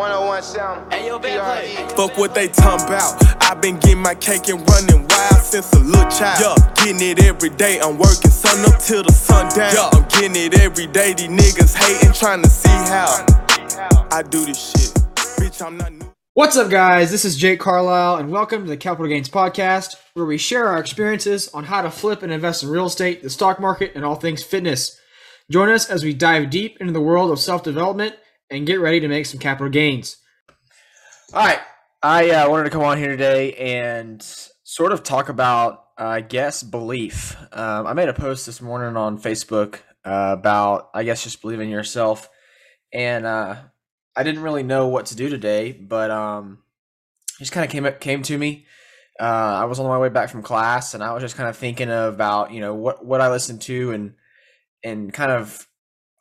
101 sound. Hey, yo, PRE. Fuck what they talking about. I've been getting my cake and running wild since a little child. Yeah, getting it every day. I'm working sun up till the sun down. Yeah, I'm getting it every day. These niggas hating, trying to see how I do this shit. Bitch, I'm not new. What's up, guys? This is Jake Carlisle, and welcome to the Capital Gains Podcast, where we share our experiences on how to flip and invest in real estate, the stock market, and all things fitness. Join us as we dive deep into the world of self development and get ready to make some capital gains. All right. I uh, wanted to come on here today and sort of talk about, I guess, belief. Um, I made a post this morning on Facebook uh, about, I guess, just believing in yourself. And uh, I didn't really know what to do today, but um, it just kind of came came to me. Uh, I was on my way back from class, and I was just kind of thinking about, you know, what what I listened to and and kind of,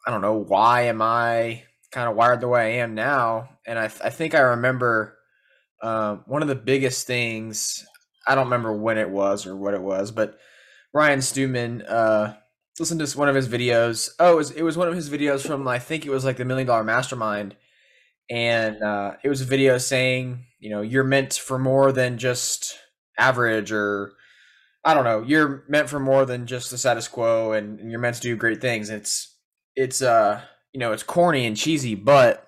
I don't know, why am I kind of wired the way I am now. And I, th- I think I remember um, one of the biggest things. I don't remember when it was or what it was, but Ryan Stewman uh, listened to one of his videos. Oh, it was, it was one of his videos from I think it was like the Million Dollar Mastermind, and uh, it was a video saying, you know, you're meant for more than just average or I don't know, you're meant for more than just the status quo, and, and you're meant to do great things. It's it's uh you know, it's corny and cheesy, but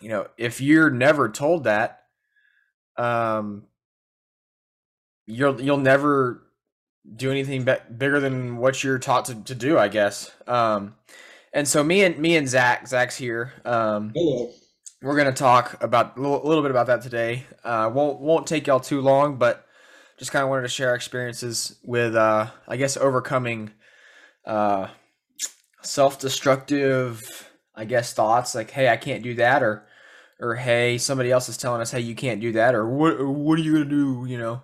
you know, if you're never told that, um, you'll you'll never do anything be- bigger than what you're taught to, to do, I guess. Um, and so me and me and Zach, Zach's here. Um, Hello. We're gonna talk about a little, little bit about that today. Uh, won't won't take y'all too long, but just kind of wanted to share our experiences with, uh, I guess, overcoming uh, self-destructive i guess thoughts like hey i can't do that or or hey somebody else is telling us hey you can't do that or what or what are you gonna do? You know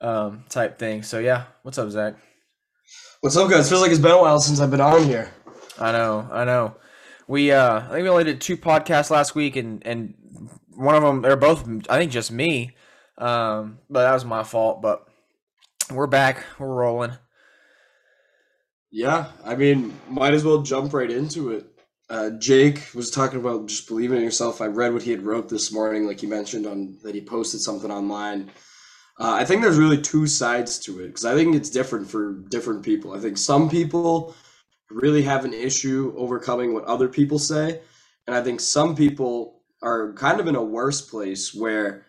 um type thing. So yeah. What's up zach? What's up, guys? Feels like it's been a while since I've been on here. i know i know. We uh i think we only did two podcasts last week and and one of them they're both i think just me. Um but that was my fault but we're back. We're rolling Yeah, I mean, might as well jump right into it. Uh, Jake was talking about just believing in yourself. I read what he had wrote this morning, like you mentioned on that he posted something online. Uh, I think there's really two sides to it because I think it's different for different people. I think some people really have an issue overcoming what other people say, and I think some people are kind of in a worse place where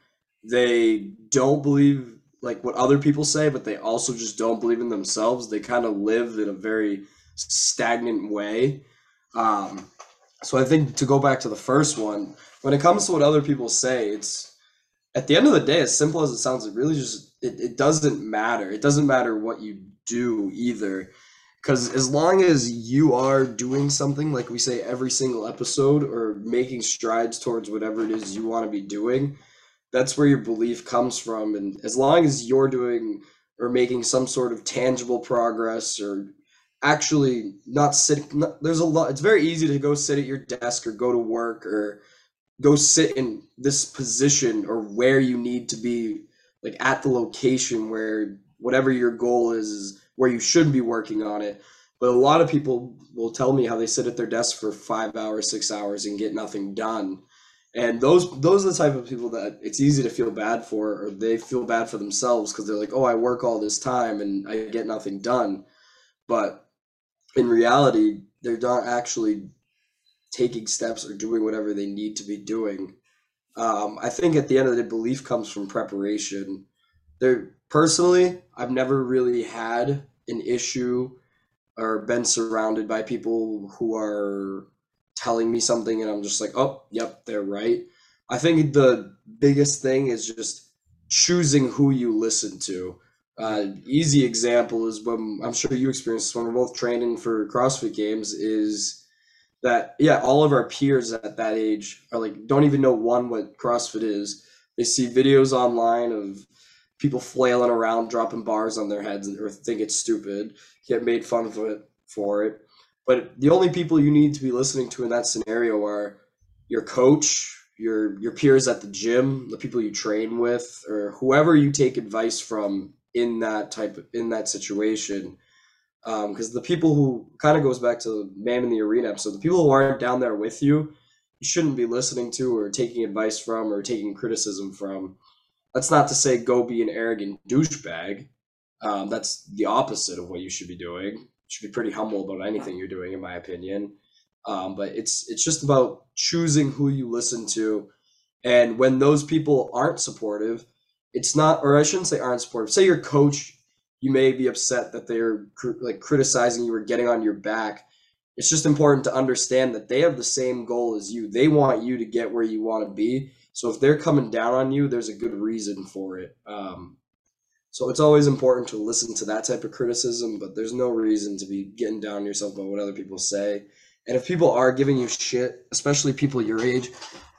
they don't believe like what other people say, but they also just don't believe in themselves. They kind of live in a very stagnant way. Um, so I think to go back to the first one, when it comes to what other people say, it's at the end of the day, as simple as it sounds, it really just it, it doesn't matter. It doesn't matter what you do either. Because as long as you are doing something, like we say every single episode, or making strides towards whatever it is you want to be doing, that's where your belief comes from and as long as you're doing or making some sort of tangible progress or actually not sitting there's a lot it's very easy to go sit at your desk or go to work or go sit in this position or where you need to be like at the location where whatever your goal is is where you should be working on it. But a lot of people will tell me how they sit at their desk for five hours six hours and get nothing done and those those are the type of people that it's easy to feel bad for or they feel bad for themselves because they're like oh i work all this time and i get nothing done. But in reality they're not actually taking steps or doing whatever they need to be doing. Um, i think at the end of the day belief comes from preparation. There personally i've never really had an issue or been surrounded by people who are telling me something and I'm just like, oh, yep, they're right. I think the biggest thing is just choosing who you listen to. Uh, easy example is when I'm sure you experienced when we're both training for CrossFit games is that yeah, all of our peers at that age are like don't even know one what CrossFit is. They see videos online of people flailing around, dropping bars on their heads, or think it's stupid, get made fun of it for it but the only people you need to be listening to in that scenario are your coach, your your peers at the gym, the people you train with, or whoever you take advice from in that type of, in that situation. Because um, the people who kind of goes back to man in the arena. So the people who aren't down there with you, you shouldn't be listening to or taking advice from or taking criticism from. That's not to say go be an arrogant douchebag. Um, that's the opposite of what you should be doing. Should be pretty humble about anything you're doing, in my opinion. Um, but it's it's just about choosing who you listen to, and when those people aren't supportive, it's not, or I shouldn't say aren't supportive. Say your coach, you may be upset that they're cr- like criticizing you or getting on your back. It's just important to understand that they have the same goal as you. They want you to get where you want to be. So if they're coming down on you, there's a good reason for it. Um, so it's always important to listen to that type of criticism, but there's no reason to be getting down on yourself about what other people say. And if people are giving you shit, especially people your age,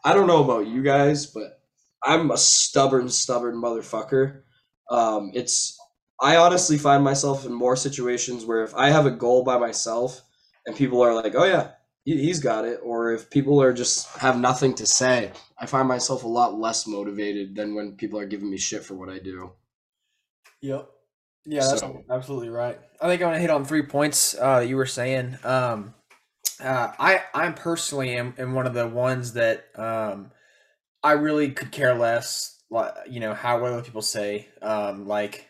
I don't know about you guys, but I'm a stubborn, stubborn motherfucker. Um, it's I honestly find myself in more situations where if I have a goal by myself and people are like, "Oh yeah, he, he's got it," or if people are just have nothing to say, I find myself a lot less motivated than when people are giving me shit for what I do. Yep. Yeah, that's So- absolutely right. I think I want to hit on three points uh, that you were saying. Um, uh, I I personally am, am one of the ones that um, I really could care less, you know how what other people say. Um, like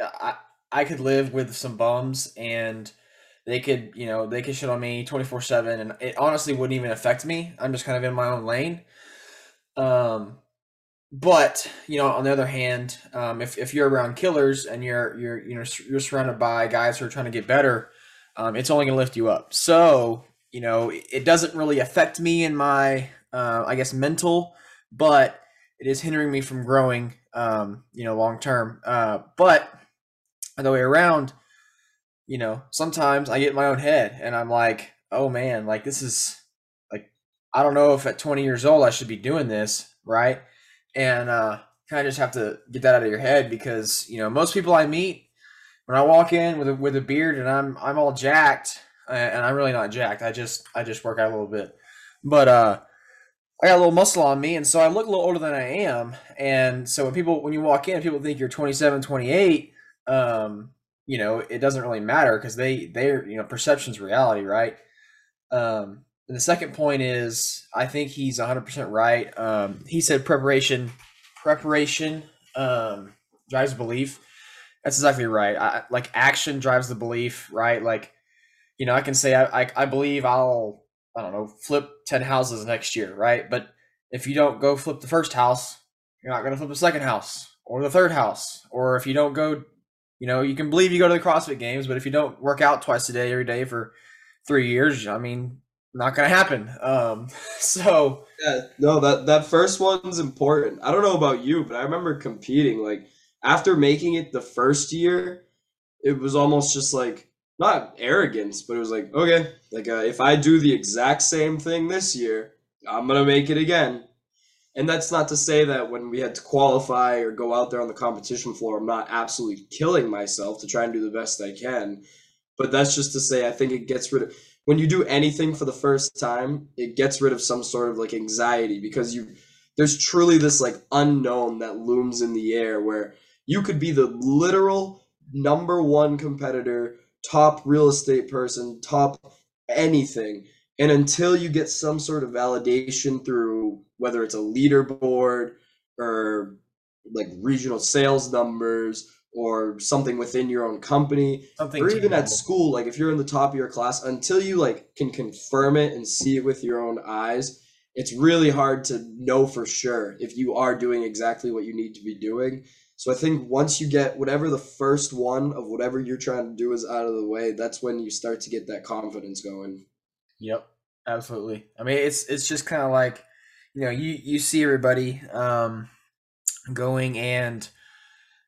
I I could live with some bums and they could you know they could shit on me twenty four seven and it honestly wouldn't even affect me. I'm just kind of in my own lane. Um, but you know, on the other hand, um, if, if you're around killers and you're you're you know you're surrounded by guys who are trying to get better, um, it's only going to lift you up. So you know, it, it doesn't really affect me in my uh, I guess mental, but it is hindering me from growing. Um, you know, long term. Uh, but the way around, you know, sometimes I get in my own head and I'm like, oh man, like this is like I don't know if at 20 years old I should be doing this, right? And uh, kind of just have to get that out of your head because you know most people I meet when I walk in with a, with a beard and I'm I'm all jacked and I'm really not jacked. I just I just work out a little bit, but uh, I got a little muscle on me and so I look a little older than I am. And so when people when you walk in, people think you're 27, 28. Um, you know it doesn't really matter because they they're you know perception's reality, right? Um, and the second point is, I think he's 100% right. Um, he said preparation, preparation um, drives belief. That's exactly right. I, like action drives the belief, right? Like, you know, I can say I, I, I believe I'll, I don't know, flip 10 houses next year, right? But if you don't go flip the first house, you're not going to flip the second house or the third house. Or if you don't go, you know, you can believe you go to the CrossFit games, but if you don't work out twice a day every day for three years, I mean, not gonna happen. Um, so Yeah, no, that that first one's important. I don't know about you, but I remember competing. Like after making it the first year, it was almost just like not arrogance, but it was like okay, like uh, if I do the exact same thing this year, I'm gonna make it again. And that's not to say that when we had to qualify or go out there on the competition floor, I'm not absolutely killing myself to try and do the best I can. But that's just to say, I think it gets rid of when you do anything for the first time, it gets rid of some sort of like anxiety because you there's truly this like unknown that looms in the air where you could be the literal number one competitor, top real estate person, top anything. And until you get some sort of validation through whether it's a leaderboard or like regional sales numbers or something within your own company, something or even at school like if you're in the top of your class until you like can confirm it and see it with your own eyes it's really hard to know for sure if you are doing exactly what you need to be doing. So i think once you get whatever the first one of whatever you're trying to do is out of the way that's when you start to get that confidence going. Yep, absolutely. I mean, it's it's just kind of like, you know, you you see everybody um going and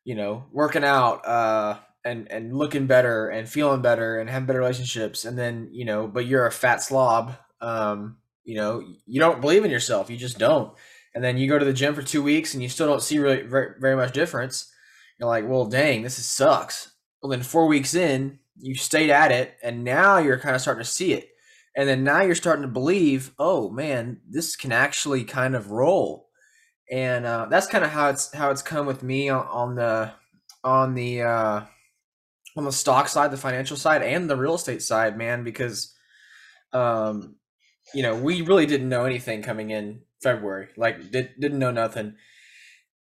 you know working out uh and and looking better and feeling better and having better relationships. And then you know but you're a fat slob um you know you don't believe in yourself you just don't. And then you go to the gym for two weeks and you still don't see really very, very much difference. You're like well dang this is sucks. Well then four weeks in you stayed at it and now you're kind of starting to see it. And then now you're starting to believe oh man this can actually kind of roll and uh, that's kind of how it's how it's come with me on, the on the uh, on the stock side the financial side and the real estate side man because um you know, we really didn't know anything coming in February. Like did, didn't know nothing.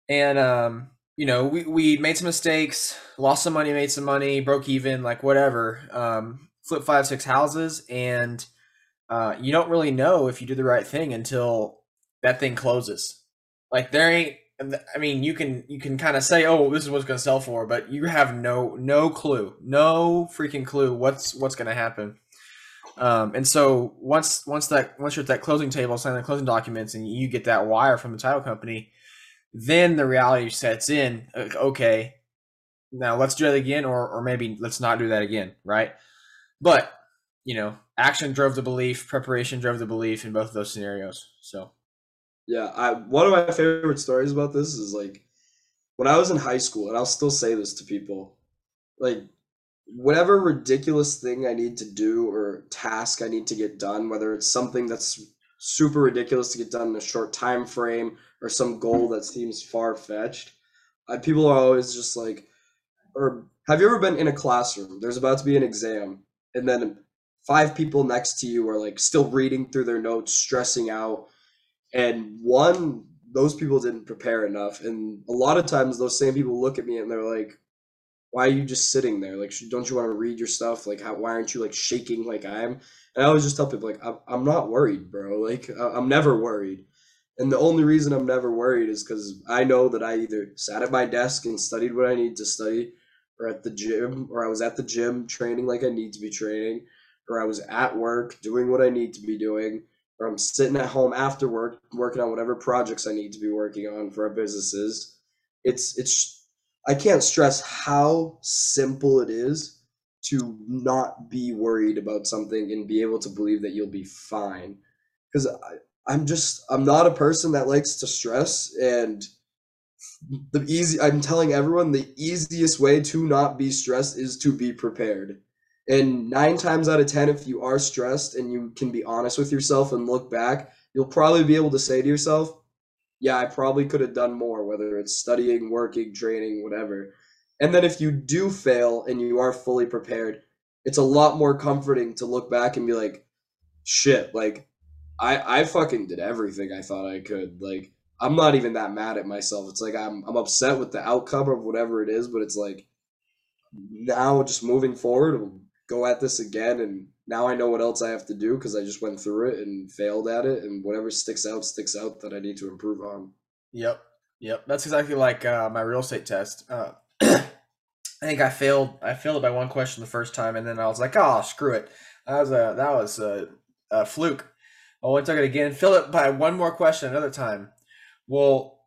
And um, you know, we, we made some mistakes, lost some money, made some money, broke even, like whatever. Um, flip five, six houses, and uh, you don't really know if you do the right thing until that thing closes. Like there ain't I mean, you can you can kind of say, "Oh, this is what's going to sell for," but you have no no clue, no freaking clue what's what's going to happen. Um, and so once once that once you're at that closing table, signing the closing documents, and you get that wire from the title company, then the reality sets in. Okay, now let's do that again, or or maybe let's not do that again, right? But you know, action drove the belief, preparation drove the belief in both of those scenarios. So yeah, I one of my favorite stories about this is like when I was in high school, and I'll still say this to people, like whatever ridiculous thing I need to do or task I need to get done, whether it's something that's super ridiculous to get done in a short time frame or some goal that seems far fetched, people are always just like, or have you ever been in a classroom? There's about to be an exam, and then five people next to you are like still reading through their notes, stressing out and one, those people didn't prepare enough. And a lot of times, those same people look at me and they're like, why are you just sitting there? Like, don't you want to read your stuff? Like, how, why aren't you like shaking like I am? And I always just tell people, like, I'm, I'm not worried, bro. Like, I'm never worried. And the only reason I'm never worried is because I know that I either sat at my desk and studied what I need to study, or at the gym, or I was at the gym training like I need to be training, or I was at work doing what I need to be doing, I'm sitting at home after work working on whatever projects I need to be working on for our businesses. It's it's I can't stress how simple it is to not be worried about something and be able to believe that you'll be fine. Because I'm just I'm not a person that likes to stress and the easy I'm telling everyone the easiest way to not be stressed is to be prepared. And nine times out of 10, if you are stressed and you can be honest with yourself and look back, you'll probably be able to say to yourself, yeah, I probably could have done more, whether it's studying, working, training, whatever. And then if you do fail and you are fully prepared, it's a lot more comforting to look back and be like, shit, like I I fucking did everything I thought I could. Like I'm not even that mad at myself. It's like I'm I'm upset with the outcome of whatever it is, but it's like now just moving forward, go at this again and now I know what else I have to do because I just went through it and failed at it and whatever sticks out sticks out that I need to improve on. Yep. Yep. That's exactly like uh, my real estate test. Uh, I think I failed I failed it by one question the first time and then I was like, "Oh, screw it." That was a that was a, a fluke. I went took it again, failed it by one more question another time. Well,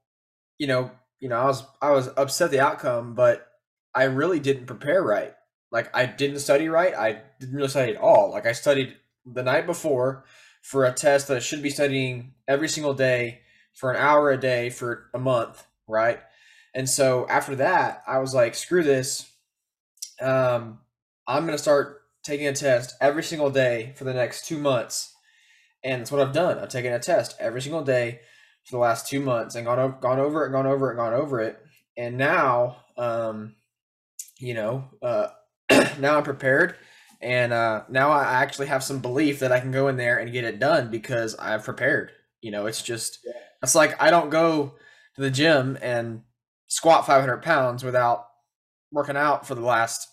you know, you know, I was I was upset the outcome, but I really didn't prepare right like I didn't study right. I didn't really study at all. Like I studied the night before for a test that I should be studying every single day for an hour a day for a month, right? And so after that, I was like, screw this. Um, I'm gonna start taking a test every single day for the next two months, and that's what I've done. I've taken a test every single day for the last two months and gone over, gone over it, gone over it, gone over it, and now, um, you know, uh, now I'm prepared, and uh, now I actually have some belief that I can go in there and get it done because I've prepared. You know, it's just yeah. it's like I don't go to the gym and squat 500 pounds without working out for the last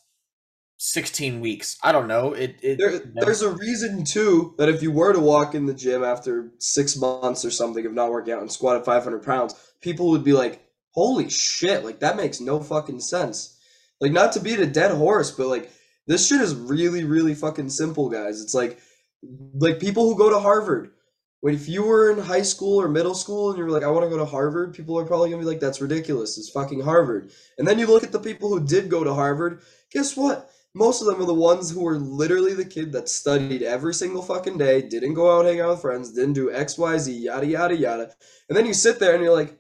16 weeks. I don't know. It, it there, you know. there's a reason too that if you were to walk in the gym after six months or something of not working out and squat at 500 pounds, people would be like, "Holy shit! Like that makes no fucking sense." Like not to beat a dead horse, but like this shit is really really fucking simple, guys. It's like like people who go to Harvard. When if you were in high school or middle school and you were like, I want to go to Harvard, people are probably gonna be like, that's ridiculous. It's fucking Harvard. And then you look at the people who did go to Harvard. Guess what? Most of them are the ones who were literally the kid that studied every single fucking day, didn't go out hang out with friends, didn't do X, Y, Z, yada yada yada. And then you sit there and you're like,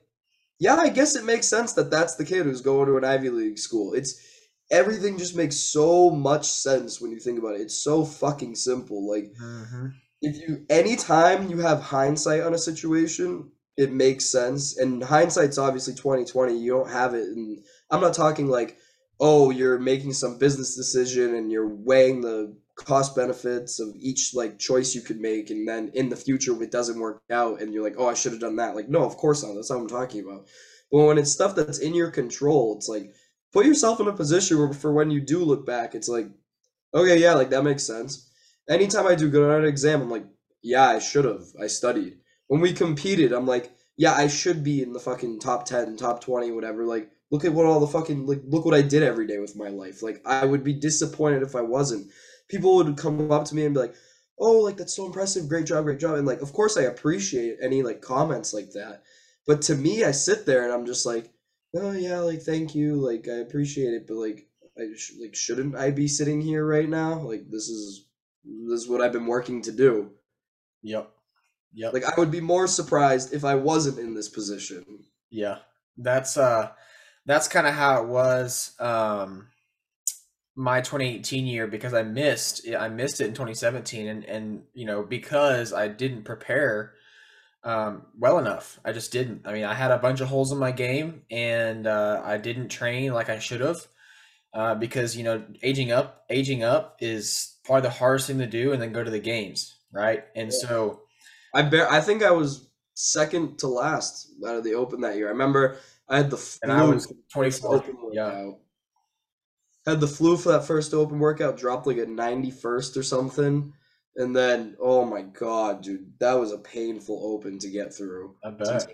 yeah, I guess it makes sense that that's the kid who's going to an Ivy League school. It's everything just makes so much sense when you think about it. It's so fucking simple. Like mm-hmm. if you anytime you have hindsight on a situation, it makes sense. And hindsight's obviously twenty twenty. You don't have it and I'm not talking like, oh, you're making some business decision and you're weighing the cost benefits of each like choice you could make and then in the future it doesn't work out and you're like oh i should have done that like no of course not that's not what i'm talking about but when it's stuff that's in your control it's like put yourself in a position where for when you do look back it's like okay yeah like that makes sense. Anytime i do good on an exam i'm like yeah i should have. I studied. When we competed i'm like yeah i should be in the fucking top 10 top 20 whatever. Like look at what all the fucking like look what i did every day with my life. Like i would be disappointed if i wasn't. People would come up to me and be like, "Oh, like that's so impressive, great job, great job," and like, of course, I appreciate any like comments like that. But to me, I sit there and I'm just like, "Oh yeah, like thank you, like I appreciate it, but like, I sh- like shouldn't I be sitting here right now? Like this is this is what I've been working to do. Yep. Yep. Like I would be more surprised if I wasn't in this position. Yeah. That's uh that's kind of how it was um my 2018 year because I missed I missed it in 2017 and and you know because I didn't prepare um, well enough. I just didn't. I mean, I had a bunch of holes in my game and uh, I didn't train like I should have uh, because you know aging up aging up is probably the hardest thing to do and then go to the games right and Yeah. so I bear I think I was second to last out of the open that year. I remember I had the flu and I was for the first 24 open yeah. Had the flu for that first open workout, dropped like a 91st or something. And then, oh my god, dude, that was a painful open to get through. I bet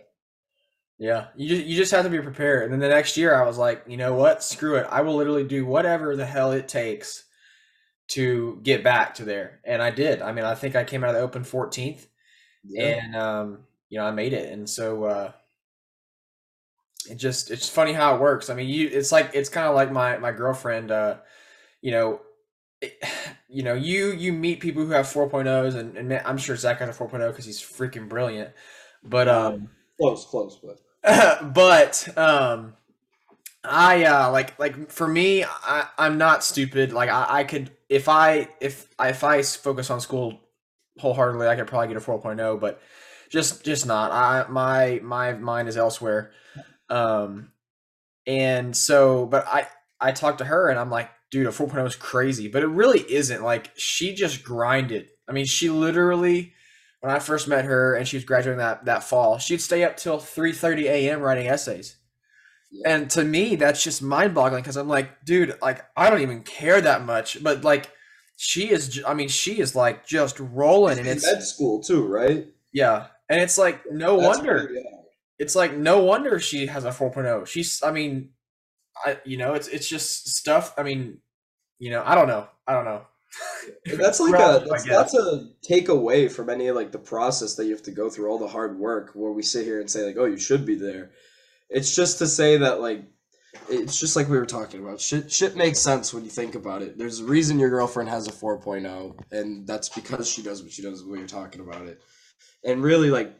Yeah, you just you just have to be prepared. And then the next year, I was like, you know what? Screw it. I will literally do whatever the hell it takes to get back to there. And I did. I mean, I think I came out of the Open 14th, Yeah. and um, you know, I made it. And so uh, it just it's funny how it works. I mean, you it's like it's kind of like my my girlfriend. Uh, you know. You know, you you meet people who have 4.0s, and, and man, I'm sure Zach has a 4.0 because he's freaking brilliant. But um, Close, close, but but um i uh like like for me i i'm not stupid like i i could if i if I, if I focus on school wholeheartedly i could probably get a 4.0 but just just not i my my mind is elsewhere um and so but i i talked to her and i'm like dude a 4.0 is crazy but it really isn't like she just grinded i mean she literally when I first met her and she was graduating that that fall, she'd stay up till 3:30 a.m. writing essays. Yeah. And to me, that's just mind-boggling because I'm like, dude, like I don't even care that much, but like she is I mean, she is like just rolling and in it's med school too, right? yeah. And it's like no That's wonder. pretty young. It's like no wonder she has a 4.0. She's I mean, I you know, it's it's just stuff, I mean, you know, I don't know. I don't know. That's like a that's, that's a takeaway from any like the process that you have to go through all the hard work where we sit here and say like oh you should be there it's just to say that like it's just like we were talking about shit shit makes sense when you think about it there's a reason your girlfriend has a 4.0 and that's because she does what she does when you're talking about it and really like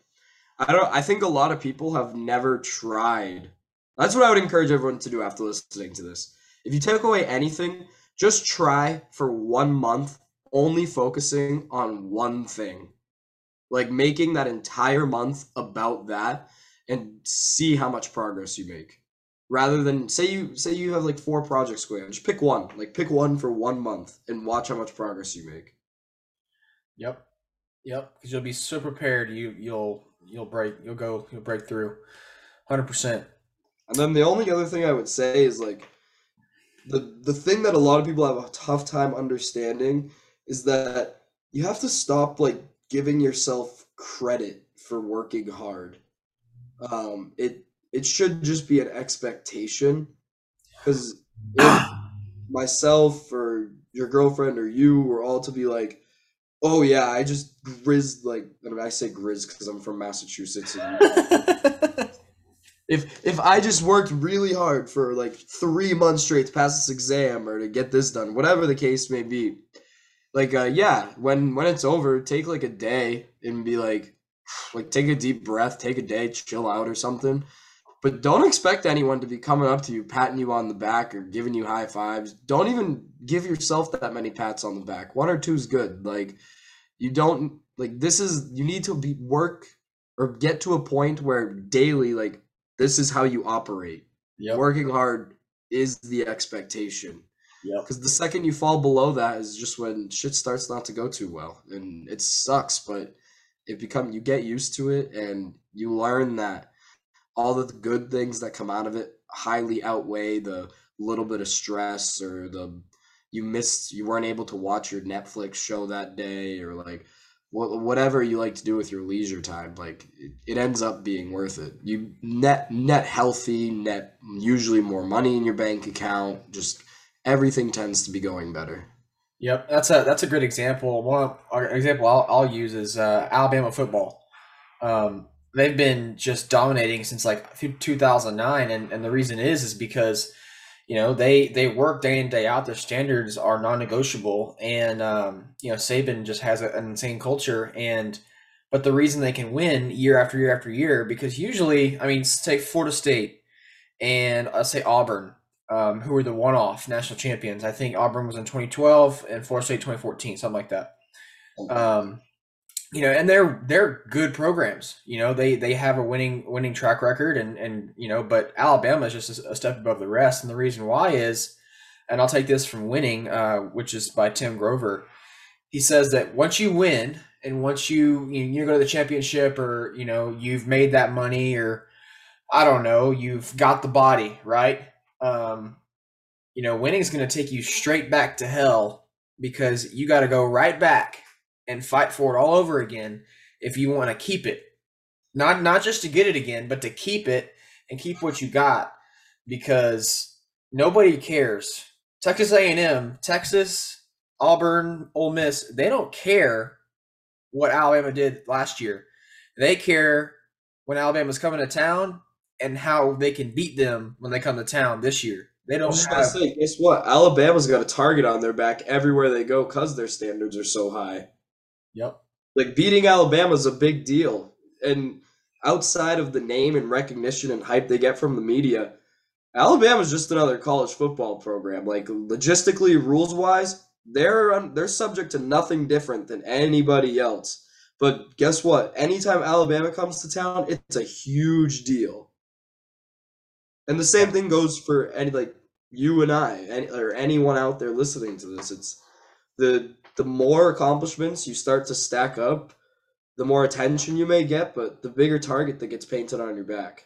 i don't i think a lot of people have never tried that's what i would encourage everyone to do after listening to this. If you take away anything just try for one month only focusing on one thing. Like making that entire month about that and see how much progress you make. Rather than say you say you have like four projects going just pick one. Like pick one for one month and watch how much progress you make. Yep. Yep, cuz you'll be so prepared. You you'll you'll break you'll go you'll break through. 100%. And then the only other thing I would say is like the the thing that a lot of people have a tough time understanding is that you have to stop like giving yourself credit for working hard. Um, it it should just be an expectation because if myself or your girlfriend or you were all to be like, oh yeah, I just grizz like I, I say grizz because I'm from Massachusetts and if if I just worked really hard for like three months straight to pass this exam or to get this done, whatever the case may be, like uh, yeah, when when it's over, take like a day and be like, like take a deep breath, take a day, chill out or something. But don't expect anyone to be coming up to you, patting you on the back or giving you high fives. Don't even give yourself that many pats on the back. One or two is good. Like you don't like this is you need to be work or get to a point where daily like this is how you operate. Yep. Working hard is the expectation. Yep. Because the second you fall below that is just when shit starts not to go too well, and it sucks. But it become you get used to it, and you learn that all the good things that come out of it highly outweigh the little bit of stress or the you missed you weren't able to watch your Netflix show that day or like whatever you like to do with your leisure time like it, ends up being worth it you net net healthy net usually more money in your bank account just everything tends to be going better Yep, that's a that's a good example. One an example I'll, I'll use is uh, Alabama football. Um, they've been just dominating since like 2009, and, and the reason is is because you know they they work day in day out. Their standards are non-negotiable, and um, you know Saban just has a, an insane culture. And but the reason they can win year after year after year because usually, I mean, take Florida State and I'll say Auburn um, who were the one-off national champions. I think Auburn was in 2012 and Florida State 2014, something like that. Um, you know, and they're they're good programs. You know, they they have a winning winning track record, and and you know, but Alabama is just a, a step above the rest. And the reason why is, and I'll take this from winning, uh, which is by Tim Grover. He says that once you win, and once you you, you go to the championship, or you know, you've made that money, or I don't know, you've got the body right um, you know, winning is going to take you straight back to hell because you got to go right back and fight for it all over again if you want to keep it. Not not just to get it again, but to keep it and keep what you got because nobody cares. Texas A&M, Texas, Auburn, Ole Miss, they don't care what Alabama did last year. They care when Alabama's coming to town and how they can beat them when they come to town this year. They don't was just have, gonna say, guess what? Alabama's got a target on their back everywhere they go because their standards are so high. Yep. Like beating Alabama is a big deal, and outside of the name and recognition and hype they get from the media, Alabama's just another college football program. Like logistically, rules wise, they're they're subject to nothing different than anybody else. But guess what? Anytime Alabama comes to town, it's a huge deal. And the same thing goes for any like you and I, any, or anyone out there listening to this. It's the the more accomplishments you start to stack up, the more attention you may get, but the bigger target that gets painted on your back.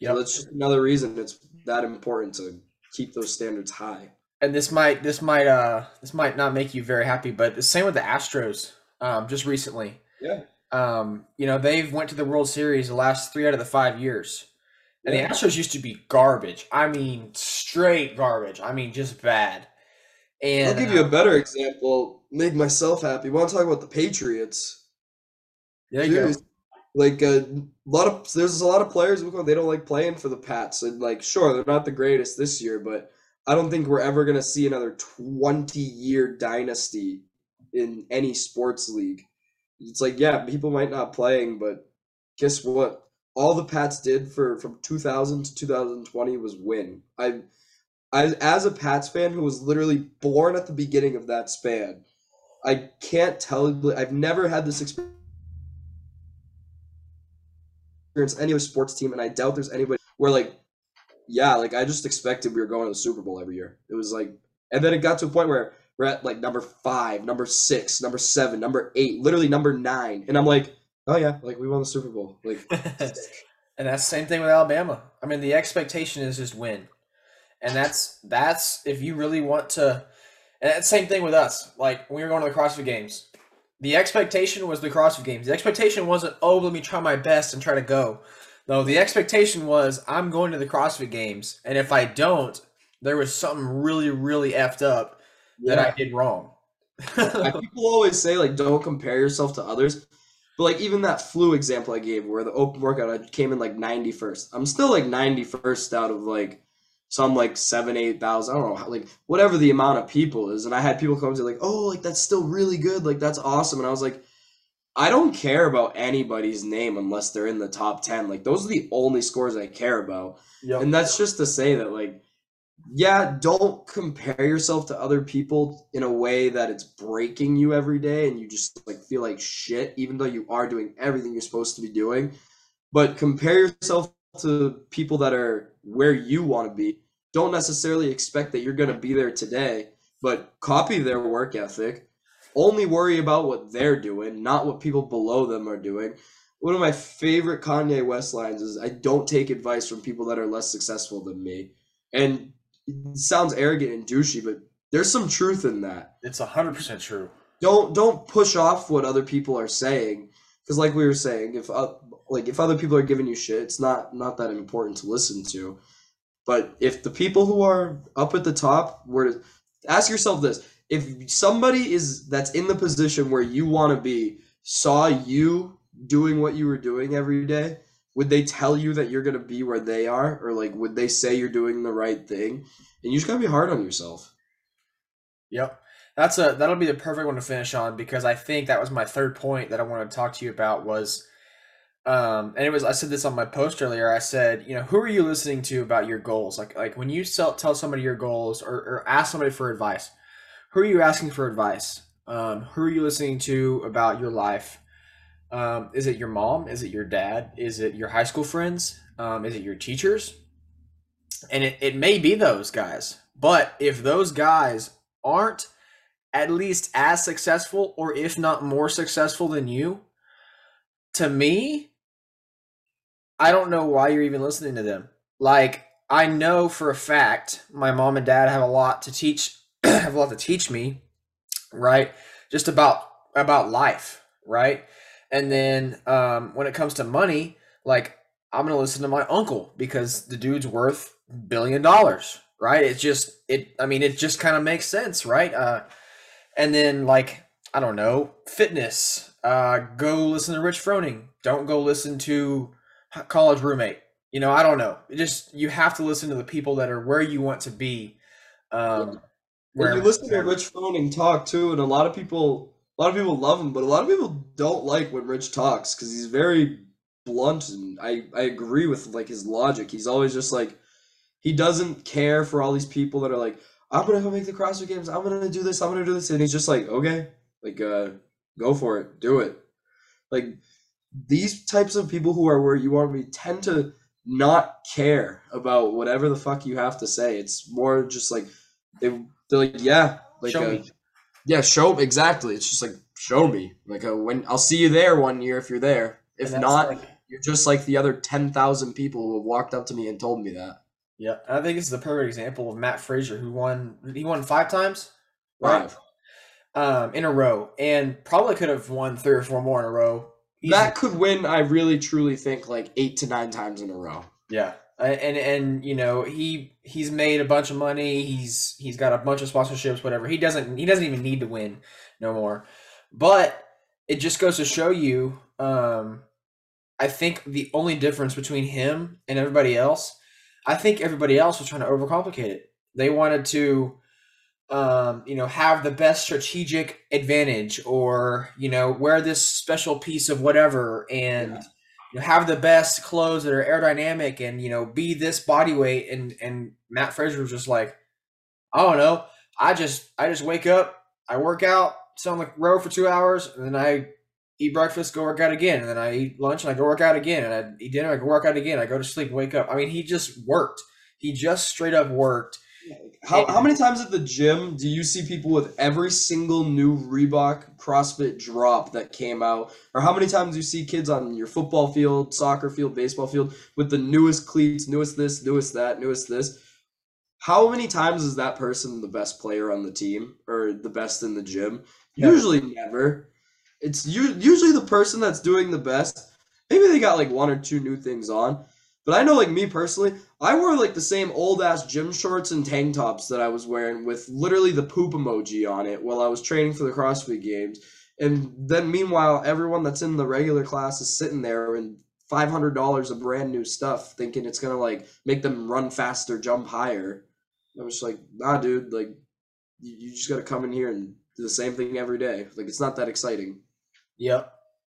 Yeah, So that's just another reason it's that important to keep those standards high. and this might this might uh this might not make you very happy, but the same with the Astros. Um, just recently, Yeah. um, you know they've went to the World Series the last three out of the five years, and Yeah. the Astros used to be garbage. I mean, straight garbage. I mean, just bad. And I'll give you a uh, better example. Make myself happy. Want to talk about the Patriots? there you. Like a lot of there's a lot of players who they don't like playing for the Pats, and like sure they're not the greatest this year, but I don't think we're ever gonna see another twenty year dynasty in any sports league. It's like yeah, people might not playing, but guess what? All the Pats did for from 2000 to 2020 was win. I, I as a Pats fan who was literally born at the beginning of that span, I can't tell. I've never had this experience any sports team, and I doubt there's anybody where like, yeah, like I just expected we were going to the Super Bowl every year. It was like, and then it got to a point where we're at like number five, number six, number seven, number eight, literally number nine, and I'm like, oh yeah, like we won the Super Bowl. Like, and that's the same thing with Alabama. I mean, the expectation is just win, and that's that's if you really want to. And the same thing with us. Like when we were going to the CrossFit Games, the expectation was the CrossFit Games. The expectation wasn't oh let me try my best and try to go. No, the expectation was I'm going to the CrossFit Games, and if I don't, there was something really really effed up that I did wrong. People always say like don't compare yourself to others but like even that flu example i gave where the open workout i came in like 91st i'm still like 91st out of like some like seven eight thousand i don't know like whatever the amount of people is. And i had people come to like oh like that's still really good like that's awesome. And i was like i don't care about anybody's name unless they're in the top 10 like those are the only scores i care about. Yep. and that's just to say that like yeah don't compare yourself to other people in a way that it's breaking you every day and you just like feel like shit even though you are doing everything you're supposed to be doing. But compare yourself to people that are where you want to be don't necessarily expect that you're going to be there today but copy their work ethic. Only worry about what they're doing, not what people below them are doing. One of my favorite Kanye West lines is I don't take advice from people that are less successful than me. And it sounds arrogant and douchey, but there's some truth in that. It's hundred percent true. Don't don't push off what other people are saying because like we were saying if uh, like if other people are giving you shit it's not not that important to listen to. But if the people who are up at the top were to ask yourself this. If somebody is that's in the position where you want to be saw you doing what you were doing every day would they tell you that you're going to be where they are? Or like would they say you're doing the right thing? And you just got to be hard on yourself. Yep. That's a that'll be the perfect one to finish on because I think that was my third point that I wanted to talk to you about was um and it was I said this on my post earlier. I said, you know, who are you listening to about your goals? Like like when you tell tell somebody your goals or, or ask somebody for advice, who are you asking for advice? Um, who are you listening to about your life? Um, is it your mom? Is it your dad? Is it your high school friends? Um, is it your teachers? And it, it may be those guys. But if those guys aren't at least as successful or if not more successful than you, to me, I don't know why you're even listening to them. Like I know for a fact my mom and dad have a lot to teach have a lot to teach me, right? Just about about life, right? And then um when it comes to money, like I'm to listen to my uncle because the dude's worth billion dollars, right? It just it I mean it just kind of makes sense, right? Uh and then like I don't know, fitness. Uh go listen to Rich Froning. Don't go listen to college roommate. You know, I don't know. It just you have to listen to the people that are where you want to be. Um When you listen to Rich Froning talk too, and a lot of people, a lot of people love him, but a lot of people don't like when Rich talks because he's very blunt, and I I agree with like his logic. He's always just like, he doesn't care for all these people that are like, I'm gonna go make the CrossFit Games. I'm gonna do this. I'm gonna do this, and he's just like, okay, like uh, go for it, do it. Like these types of people who are where you want to be tend to not care about whatever the fuck you have to say. It's more just like they they're like, yeah, like Show uh, me. yeah, show exactly. It's just like show me. Like uh, when I'll see you there one year if you're there. If not, like- you're just like the other ten thousand people who have walked up to me and told me that. Yeah, and I think this is a perfect example of Matt Fraser, who won. He won five times, right? Um, in a row, and probably could have won three or four more in a row. Easy. That could win. I really truly think like eight to nine times in a row. yeah, and and you know he he's made a bunch of money. He's he's got a bunch of sponsorships, whatever. He doesn't he doesn't even need to win no more. But it just goes to show you. Um, I think the only difference between him and everybody else, I think everybody else was trying to overcomplicate it. They wanted to, um, you know, have the best strategic advantage, or you know, wear this special piece of whatever, and Yeah. you know, have the best clothes that are aerodynamic, and you know, be this body weight. And and Matt Fraser was just like, I don't know. I just I just wake up, I work out, sit on the row for two hours, and then I eat breakfast, go work out again, and then I eat lunch and I go work out again, and I eat dinner, I go work out again, I go to sleep, wake up. I mean, he just worked. He just straight up worked. How, how many times at the gym do you see people with every single new Reebok CrossFit drop that came out? Or how many times do you see kids on your football field, soccer field, baseball field with the newest cleats, newest this, newest that, newest this? How many times is that person the best player on the team or the best in the gym? Usually never. It's usually the person that's doing the best. Maybe they got like one or two new things on. But I know, like me personally, I wore like the same old ass gym shorts and tank tops that I was wearing with literally the poop emoji on it while I was training for the CrossFit Games. And then meanwhile, everyone that's in the regular class is sitting there and five hundred dollars of brand new stuff, thinking it's gonna like make them run faster, jump higher. I was like, nah, dude, like you, you just gotta come in here and do the same thing every day. Like it's not that exciting. Yep.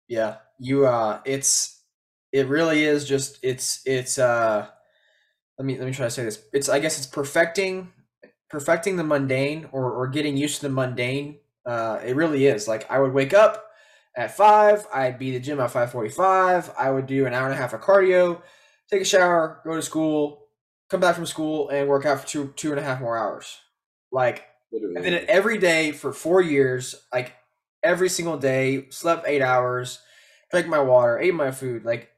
Yeah. You uh it's it really is just it's it's uh let me let me try to say this. It's I guess it's perfecting perfecting the mundane or or getting used to the mundane. Uh it really is. Like I would wake up at five, I'd be at the gym at five forty five, I would do an hour and a half of cardio, take a shower, go to school, come back from school and work out for two two and a half more hours. Like Literally. Did it every day for four years, like every single day. Slept eight hours, drank my water, ate my food. Like,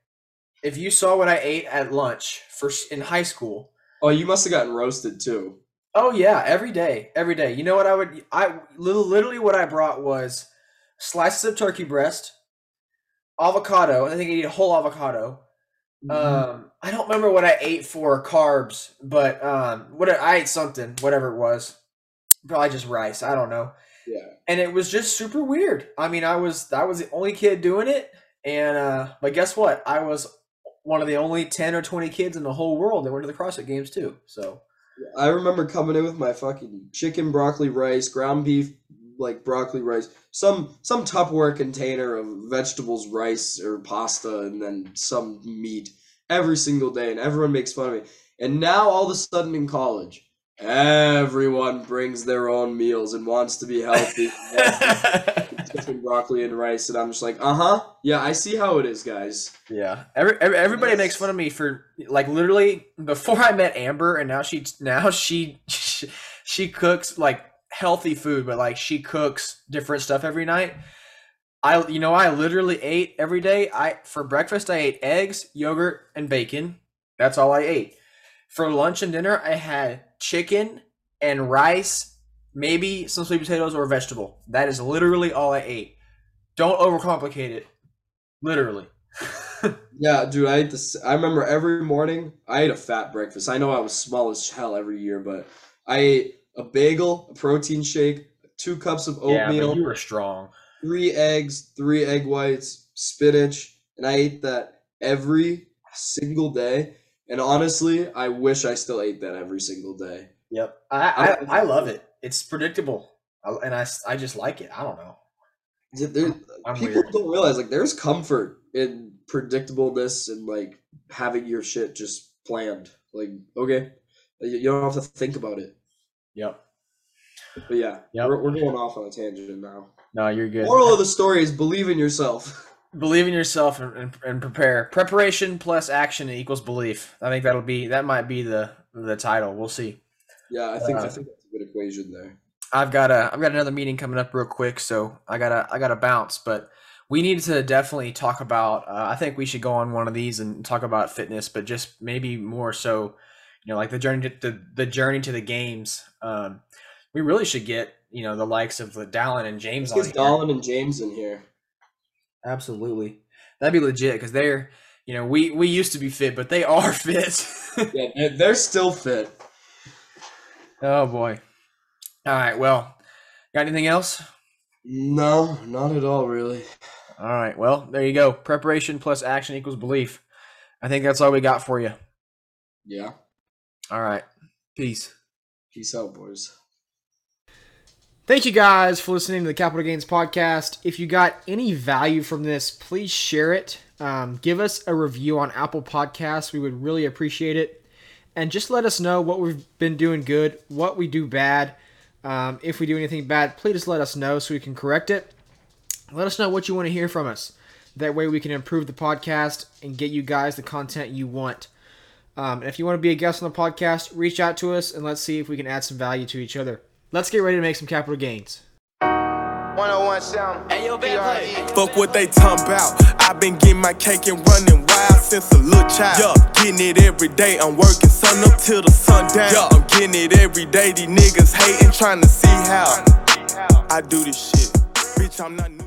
if you saw what I ate at lunch for in high school, Oh, you must have gotten roasted too. oh yeah, every day, every day. You know what I would? I literally what I brought was slices of turkey breast, avocado. I think I ate a whole avocado. Um, I don't remember what I ate for carbs, but um, what I ate something, whatever it was, probably just rice. I don't know. Yeah. and it was just super weird. I mean, I was I was the only kid doing it, and uh, but guess what? I was one of the only ten or twenty kids in the whole world that went to the CrossFit Games too. So I remember coming in with my fucking chicken broccoli rice, ground beef like broccoli rice, some some Tupperware container of vegetables, rice or pasta, and then some meat every single day, and everyone makes fun of me. And now all of a sudden in college, everyone brings their own meals and wants to be healthy. chicken, broccoli, and rice, and I'm just like, uh huh, yeah, I see how it is, guys. yeah, every, every everybody makes fun of me for like literally before I met Amber, and now she now she she, she cooks like healthy food, but like she cooks different stuff every night. I you know I literally ate every day. I for breakfast I ate eggs, yogurt, and bacon. That's all I ate. For lunch and dinner I had chicken and rice, maybe some sweet potatoes or a vegetable. That is literally all I ate. Don't overcomplicate it. Literally. Yeah, dude, I ate this. I remember every morning I ate a fat breakfast. I know I was small as hell every year, but I ate a bagel, a protein shake, two cups of Yeah, oatmeal, but you were strong. three eggs, three egg whites, spinach, and I ate that every single day. And honestly, I wish I still ate that every single day. Yep. I I, I love it. It's predictable, I- and I, I just like it. I don't know. There, people weird. don't realize like there's comfort in predictableness and like having your shit just planned. Like, okay, you you don't have to think about it. Yep. But yeah, Yep. we're, we're going off on a tangent now. No, you're good. Moral of the story is believe in yourself. Believe in yourself and, and, and prepare. Preparation plus action equals belief. I think that'll be that might be the the title. We'll see. Yeah, I think I Uh, think that's a good equation there. I've got a I've got another meeting coming up real quick, so I gotta I gotta bounce. But we need to definitely talk about. Uh, I think we should go on one of these and talk about fitness, but just maybe more so, you know, like the journey to the, the journey to the games. Um, we really should get you know the likes of the Dallin and James on Let's get Dolan and James in here. Absolutely, that'd be legit because they're you know we we used to be fit, but they are fit. Yeah, they're, they're still fit. oh boy. All right. Well, got anything else? No, not at all, really. All right. Well, there you go. Preparation plus action equals belief. I think that's all we got for you. Yeah. All right. Peace. Peace out, boys. Thank you guys for listening to the Capital Gains podcast. If you got any value from this, please share it. Um, give us a review on Apple Podcasts. We would really appreciate it. And just let us know what we've been doing good, what we do bad. Um, if we do anything bad, please let us know so we can correct it. Let us know what you want to hear from us. That way we can improve the podcast and get you guys the content you want. Um, and if you want to be a guest on the podcast, reach out to us and let's see if we can add some value to each other. Let's get ready to make some capital gains. 101 sound. Hey, yo, Fuck what they talking about. i been getting my cake and running wild since a little child. Yeah, getting it every day. I'm working sun up till the sun down. Yeah, I'm getting it every day. These niggas hating, trying to see how I do this shit. Bitch, I'm not new.